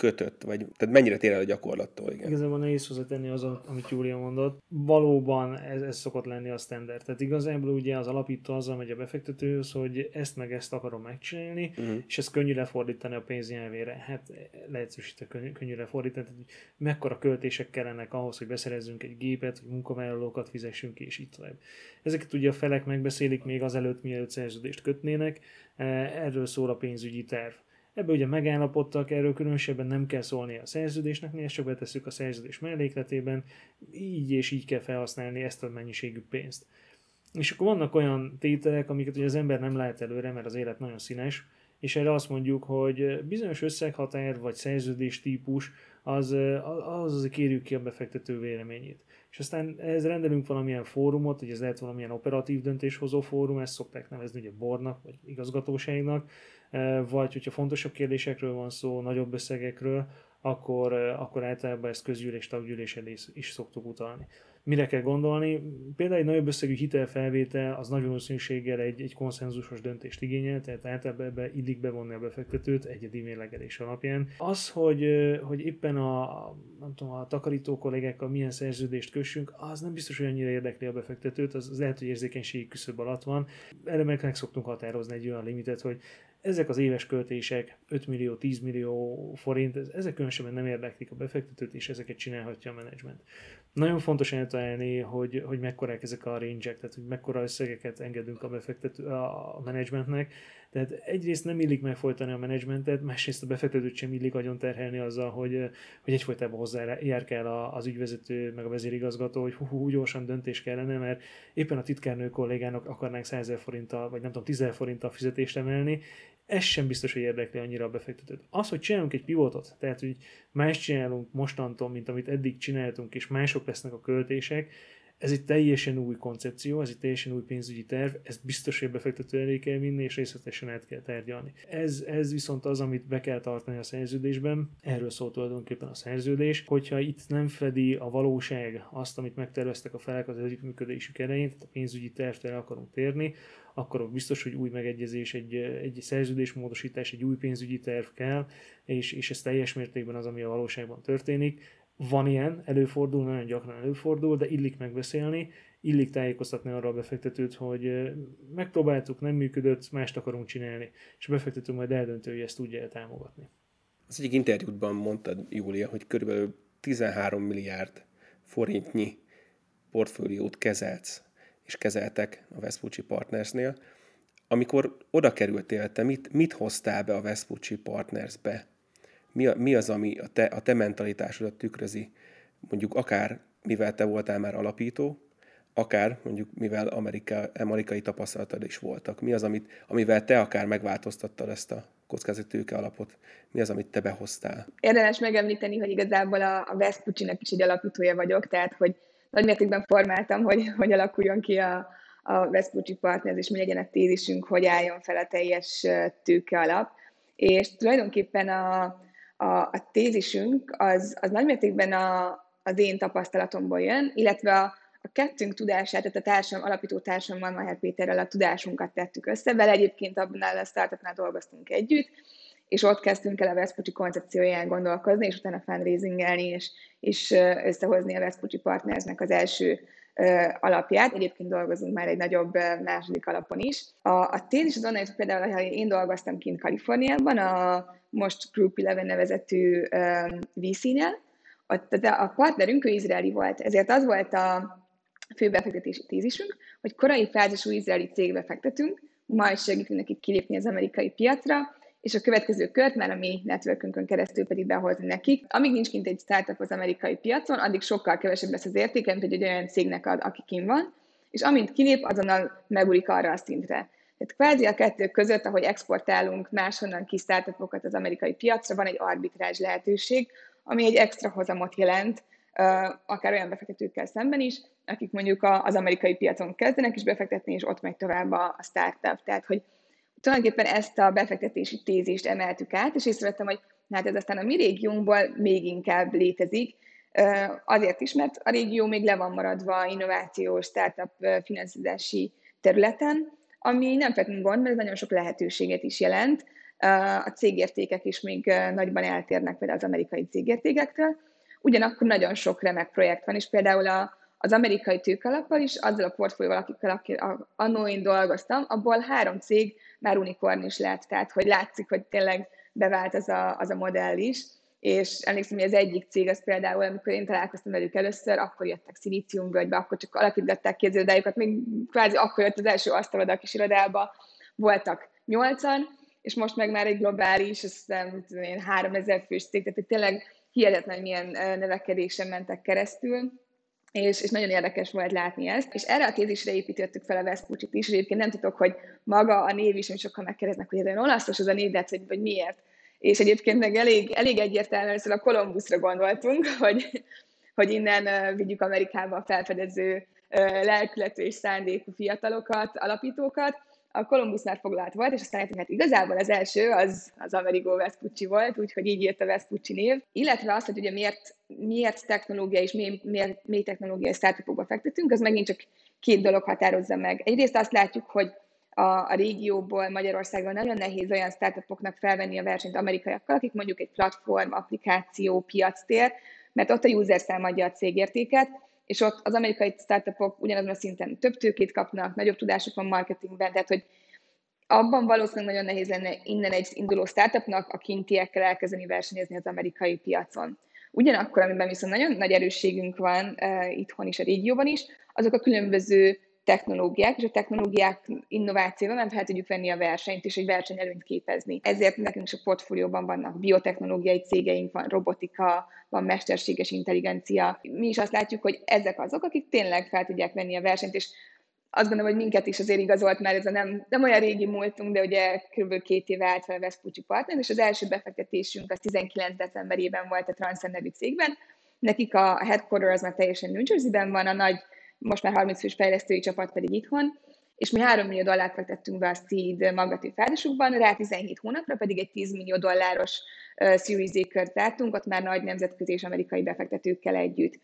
kötött, vagy tehát mennyire tér el a gyakorlattól, igen. Igazából nehéz hozzátenni az, amit Júlia mondott. Valóban ez, ez szokott lenni a standard. Tehát igazából ugye az alapító azzal megy a befektetőhöz, hogy ezt meg ezt akarom megcsinálni, uh-huh. és ezt könnyű lefordítani a pénznyelvére. Hát leegyszerűsítve könnyű, könnyű lefordítani. Tehát, hogy mekkora költések kellenek ahhoz, hogy beszerezzünk egy gépet, hogy munkavállalókat fizessünk, és itt tovább. Ezeket ugye a felek megbeszélik még azelőtt, mielőtt szerződést kötnének. Erről szól a pénzügyi terv. Ebbe ugye megállapodtak, erről különösebben nem kell szólni a szerződésnek, mi ezt csak betesszük a szerződés mellékletében, így és így kell felhasználni ezt a mennyiségű pénzt. És akkor vannak olyan tételek, amiket ugye az ember nem lát előre, mert az élet nagyon színes, és erre azt mondjuk, hogy bizonyos összeghatár vagy szerződés típus, az, az, az kérjük ki a befektető véleményét. És aztán ehhez rendelünk valamilyen fórumot, hogy ez lehet valamilyen operatív döntéshozó fórum, ezt szokták nevezni ugye bornak, vagy igazgatóságnak, vagy hogyha fontosabb kérdésekről van szó, nagyobb összegekről, akkor, akkor általában ezt közgyűlés, taggyűlés elé is szoktuk utalni. mire kell gondolni. Például egy nagyobb összegű hitelfelvétel az nagy valószínűséggel egy, egy konszenzusos döntést igényel, tehát általában ebbe illik bevonni a befektetőt egyedi mérlegelés alapján. Az, hogy, hogy éppen a, nem tudom, a takarító kollégákkal milyen szerződést kössünk, az nem biztos, hogy annyira érdekli a befektetőt, az, az lehet, hogy érzékenységi küszöb alatt van. Erre meg, meg szoktunk határozni egy olyan limitet, hogy ezek az éves költések, 5 millió, 10 millió forint, ezek különösebben nem érdeklik a befektetőt, és ezeket csinálhatja a menedzsment. Nagyon fontos eltalálni, hogy, hogy mekkorák ezek a range tehát hogy mekkora összegeket engedünk a befektető, a menedzsmentnek. Tehát egyrészt nem illik megfolytani a menedzsmentet, másrészt a befektetőt sem illik agyon terhelni azzal, hogy, hogy egyfolytában hozzá kell az ügyvezető, meg a vezérigazgató, hogy hú, hú, gyorsan döntés kellene, mert éppen a titkárnő kollégának akarnánk 100 forinttal, vagy nem tudom, 10 forinttal fizetést emelni, ez sem biztos, hogy érdekli annyira a befektetőt. Az, hogy csinálunk egy pivotot, tehát hogy más csinálunk mostantól, mint amit eddig csináltunk, és mások lesznek a költések, ez egy teljesen új koncepció, ez egy teljesen új pénzügyi terv, ez biztos, hogy befektető elé kell vinni, és részletesen át kell tárgyalni. Ez, ez viszont az, amit be kell tartani a szerződésben, erről szól tulajdonképpen a szerződés, hogyha itt nem fedi a valóság azt, amit megterveztek a felek az együttműködésük elején, tehát a pénzügyi tervtől akarunk térni, akkor biztos, hogy új megegyezés, egy, egy szerződésmódosítás, egy új pénzügyi terv kell, és, és ez teljes mértékben az, ami a valóságban történik. Van ilyen, előfordul, nagyon gyakran előfordul, de illik megbeszélni, illik tájékoztatni arra a befektetőt, hogy megpróbáltuk, nem működött, mást akarunk csinálni, és a befektető majd eldöntő, hogy ezt tudja támogatni. Az egyik interjútban mondtad, Júlia, hogy körülbelül 13 milliárd forintnyi portfóliót kezelsz és kezeltek a Vespucci Partnersnél. Amikor oda kerültél, te mit, mit hoztál be a Vespucci Partnersbe? Mi, a, mi az, ami a te, a te mentalitásodat tükrözi? Mondjuk akár mivel te voltál már alapító, akár mondjuk mivel Amerika, amerikai tapasztalatod is voltak. Mi az, amit, amivel te akár megváltoztattad ezt a kockázatőke alapot? Mi az, amit te behoztál? Érdemes megemlíteni, hogy igazából a, a Vespucci-nek is egy alapítója vagyok, tehát hogy nagymértékben formáltam, hogy, hogy alakuljon ki a, a Vespucci Partners, és mi legyen a tézisünk, hogy álljon fel a teljes tőke alap. És tulajdonképpen a, a, a tézisünk az, az nagymértékben a, az én tapasztalatomból jön, illetve a, a kettőnk tudását, tehát a társam, alapító társammal, Maher Péterrel a tudásunkat tettük össze, vele egyébként abban a startupnál dolgoztunk együtt, és ott kezdtünk el a Vespucci koncepcióján gondolkozni, és utána fundraisingelni, és, és összehozni a Vespucci Partnersnek az első alapját. Egyébként dolgozunk már egy nagyobb második alapon is. A, a tél is az onnan, hogy például, ha én dolgoztam kint Kaliforniában, a most Group 11 nevezetű VC-nél, a, a partnerünk ő izraeli volt, ezért az volt a fő befektetési tézisünk, hogy korai fázisú izraeli cégbe fektetünk, majd segítünk nekik kilépni az amerikai piacra, és a következő kört már a mi networkünkön keresztül pedig behozni nekik. Amíg nincs kint egy startup az amerikai piacon, addig sokkal kevesebb lesz az értéke, mint egy olyan cégnek ad, aki kim van, és amint kilép, azonnal megulik arra a szintre. Tehát kvázi a kettő között, ahogy exportálunk máshonnan ki startupokat az amerikai piacra, van egy arbitrázs lehetőség, ami egy extra hozamot jelent, akár olyan befektetőkkel szemben is, akik mondjuk az amerikai piacon kezdenek is befektetni, és ott megy tovább a startup. Tehát, hogy tulajdonképpen ezt a befektetési tézést emeltük át, és észrevettem, hogy hát ez aztán a mi régiónkból még inkább létezik, azért is, mert a régió még le van maradva innovációs, startup finanszírozási területen, ami nem feltétlenül gond, mert ez nagyon sok lehetőséget is jelent. A cégértékek is még nagyban eltérnek például az amerikai cégértékektől. Ugyanakkor nagyon sok remek projekt van, és például a, az amerikai tőkalappal is, azzal a portfólióval, akikkel akik annó én dolgoztam, abból három cég már unikorn is lett, tehát hogy látszik, hogy tényleg bevált az a, az a modell is, és emlékszem, hogy az egyik cég az például, amikor én találkoztam velük először, akkor jöttek Szilíciumvölgybe, akkor csak alapították képződájukat, még kvázi akkor jött az első asztaloda a kis irodába, voltak nyolcan, és most meg már egy globális, azt hiszem, én 3000 fős cég, tehát tényleg hihetetlen, milyen növekedésen mentek keresztül, és, és nagyon érdekes volt látni ezt. És erre a tézisre építettük fel a Vespucci-t is, egyébként nem tudok, hogy maga a név is, hogy sokan megkérdeznek, hogy ez olyan olaszos az a név, de hát, hogy, hogy miért. És egyébként meg elég, elég egyértelműen szóval a Kolumbuszra gondoltunk, hogy, hogy innen vigyük Amerikába a felfedező lelkületű és szándékú fiatalokat, alapítókat, a Columbus már foglalt volt, és aztán hát igazából az első az, az Amerigo Vespucci volt, úgyhogy így jött a Vespucci név. Illetve az, hogy ugye miért, miért technológia és miért, miért mély technológiai startupokba fektetünk, az megint csak két dolog határozza meg. Egyrészt azt látjuk, hogy a, a régióból, Magyarországon nagyon nehéz olyan startupoknak felvenni a versenyt amerikaiakkal, akik mondjuk egy platform, applikáció, piactér, mert ott a user szám adja a cégértéket, és ott az amerikai startupok ugyanazon a szinten több tőkét kapnak, nagyobb tudásuk van marketingben, tehát hogy abban valószínűleg nagyon nehéz lenne innen egy induló startupnak a kintiekkel elkezdeni versenyezni az amerikai piacon. Ugyanakkor, amiben viszont nagyon nagy erősségünk van uh, itthon is, a régióban is, azok a különböző technológiák, és a technológiák innovációval nem fel tudjuk venni a versenyt, és egy versenyelőnyt képezni. Ezért nekünk is a portfólióban vannak biotechnológiai cégeink, van robotika, van mesterséges intelligencia. Mi is azt látjuk, hogy ezek azok, akik tényleg fel tudják venni a versenyt, és azt gondolom, hogy minket is azért igazolt, mert ez a nem, nem olyan régi múltunk, de ugye kb. két éve állt fel a Vespucci Partner, és az első befektetésünk az 19 decemberében volt a Transcend nevű cégben. Nekik a headquarter az már teljesen New Jersey-ben van, a nagy most már 30 fős fejlesztői csapat pedig itthon, és mi 3 millió dollárt fektettünk be a Seed magatű fázisukban, rá 17 hónapra pedig egy 10 millió dolláros uh, Series A kört zártunk, ott már nagy nemzetközi és amerikai befektetőkkel együtt.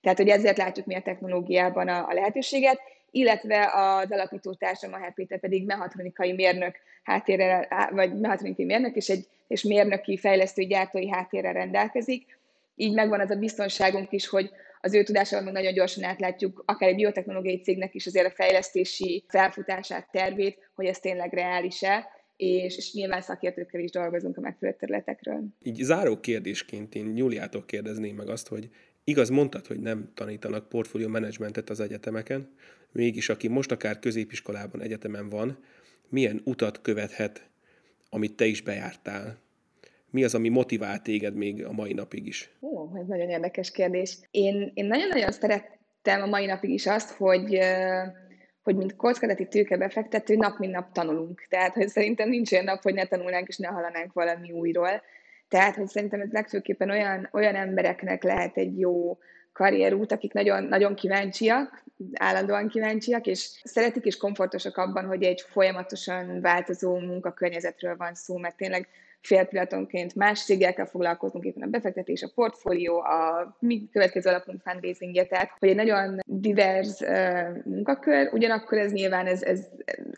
Tehát, hogy ezért látjuk mi a technológiában a, a lehetőséget, illetve az alapító társam, a Péter pedig mehatronikai mérnök háttérrel, vagy mehatronikai mérnök, és egy és mérnöki fejlesztői gyártói háttérrel rendelkezik. Így megvan az a biztonságunk is, hogy az ő tudásával meg nagyon gyorsan átlátjuk, akár egy biotechnológiai cégnek is azért a fejlesztési felfutását, tervét, hogy ez tényleg reális-e, és, és nyilván szakértőkkel is dolgozunk a megfelelő területekről. Így záró kérdésként én Juliától kérdezném meg azt, hogy igaz, mondtad, hogy nem tanítanak portfólió menedzsmentet az egyetemeken, mégis aki most akár középiskolában, egyetemen van, milyen utat követhet, amit te is bejártál? Mi az, ami motivál téged még a mai napig is? Ó, ez nagyon érdekes kérdés. Én, én nagyon-nagyon szerettem a mai napig is azt, hogy hogy mint kockázati tőkebefektető nap mint nap tanulunk. Tehát, hogy szerintem nincs olyan nap, hogy ne tanulnánk és ne hallanánk valami újról. Tehát, hogy szerintem ez legfőképpen olyan, olyan embereknek lehet egy jó karrierút, akik nagyon, nagyon kíváncsiak, állandóan kíváncsiak, és szeretik és komfortosak abban, hogy egy folyamatosan változó munkakörnyezetről van szó, mert tényleg félpillanatonként más cégekkel foglalkozunk, éppen a befektetés, a portfólió, a mi következő alapunk fundraisingje, tehát hogy egy nagyon divers uh, munkakör, ugyanakkor ez nyilván ez, ez,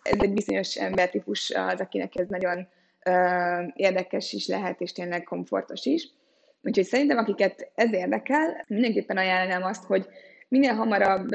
ez egy bizonyos embertípus az, akinek ez nagyon uh, érdekes is lehet, és tényleg komfortos is. Úgyhogy szerintem, akiket ez érdekel, mindenképpen ajánlnám azt, hogy minél hamarabb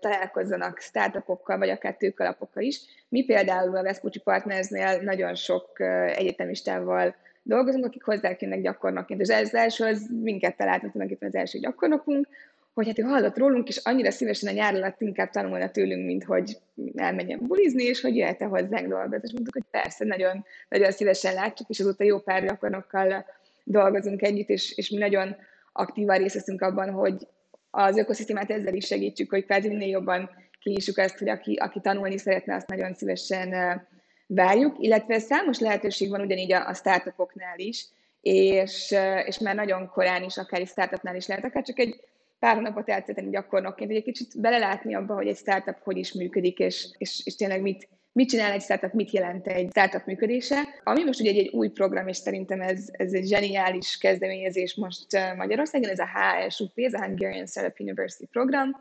találkozzanak startupokkal, vagy akár tőkalapokkal is. Mi például a Vespucci Partnersnél nagyon sok egyetemistával dolgozunk, akik hozzá jönnek gyakornokként. És ez az első, az minket talált, tulajdonképpen az első gyakornokunk, hogy hát ő hallott rólunk, és annyira szívesen a nyár alatt inkább tanulna tőlünk, mint hogy elmenjen bulizni, és hogy jöhet-e hozzánk dolgozni. És mondtuk, hogy persze, nagyon, nagyon szívesen látjuk, és azóta jó pár gyakornokkal dolgozunk együtt, és, és mi nagyon aktívan részt abban, hogy az ökoszisztémát ezzel is segítsük, hogy kvázi minél jobban kinyissuk ezt, hogy aki, aki tanulni szeretne, azt nagyon szívesen várjuk, illetve számos lehetőség van ugyanígy a, a startupoknál is, és, és már nagyon korán is, akár egy startupnál is lehet, akár csak egy pár hónapot eltölteni gyakornokként, hogy egy kicsit belelátni abba, hogy egy startup hogy is működik, és, és, és tényleg mit, mit csinál egy startup, mit jelent egy startup működése. Ami most ugye egy, új program, és szerintem ez, ez egy zseniális kezdeményezés most Magyarországon, ez a HSUP, ez a Hungarian Startup University program,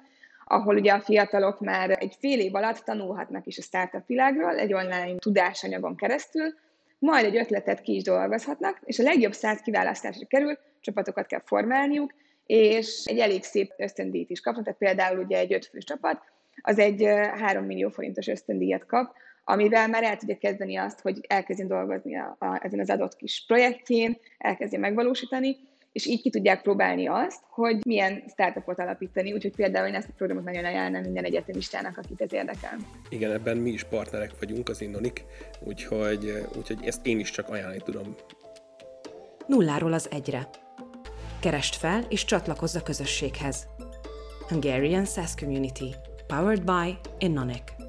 ahol ugye a fiatalok már egy fél év alatt tanulhatnak is a startup világról, egy online tudásanyagon keresztül, majd egy ötletet ki is dolgozhatnak, és a legjobb száz kiválasztásra kerül, csapatokat kell formálniuk, és egy elég szép ösztöndíjat is kapnak, tehát például ugye egy ötfős csapat, az egy 3 millió forintos ösztöndíjat kap, amivel már el tudja kezdeni azt, hogy elkezdjen dolgozni a, a, ezen az adott kis projektjén, elkezdje megvalósítani, és így ki tudják próbálni azt, hogy milyen startupot alapítani, úgyhogy például én ezt a programot nagyon ajánlom minden egyetemistának, akit ez érdekel. Igen, ebben mi is partnerek vagyunk, az Innonik, úgyhogy, úgyhogy ezt én is csak ajánlani tudom. Nulláról az egyre. Kerest fel és csatlakozz a közösséghez. Hungarian SaaS Community – powered by Innonic.